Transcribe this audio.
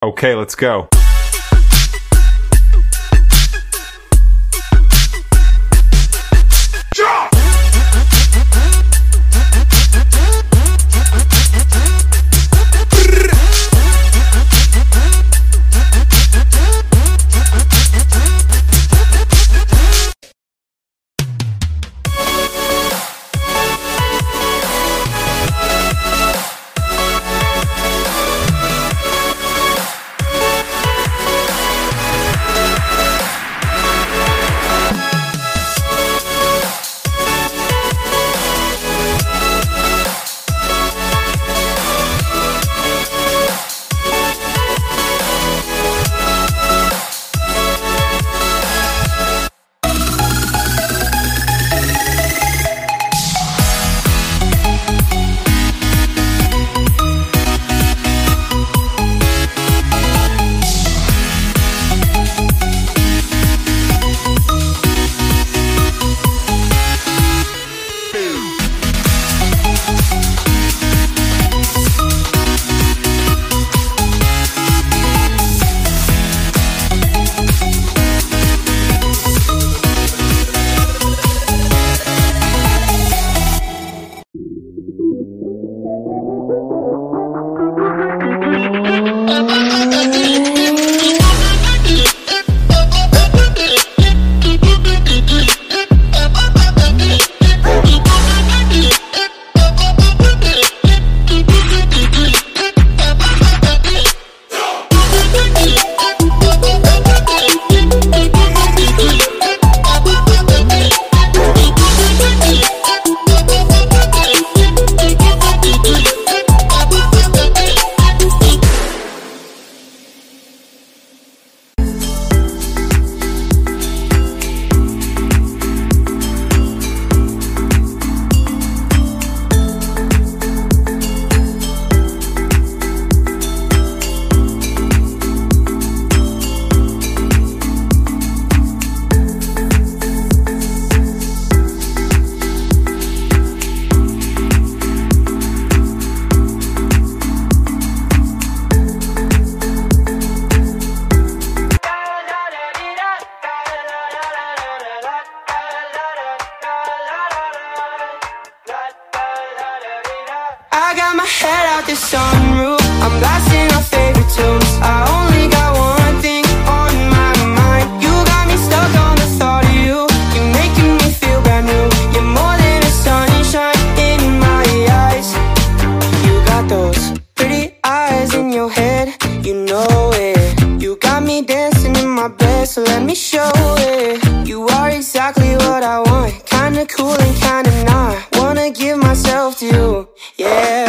Okay, let's go. I got my head out the sunroof. I'm blasting our favorite tunes. I only got one thing on my mind. You got me stuck on the thought of you. You're making me feel brand new. You're more than a sunshine in my eyes. You got those pretty eyes in your head. You know it. You got me dancing in my bed, so let me show it. You are exactly what I want. Kinda cool and kinda not. Wanna give myself to you. Yeah,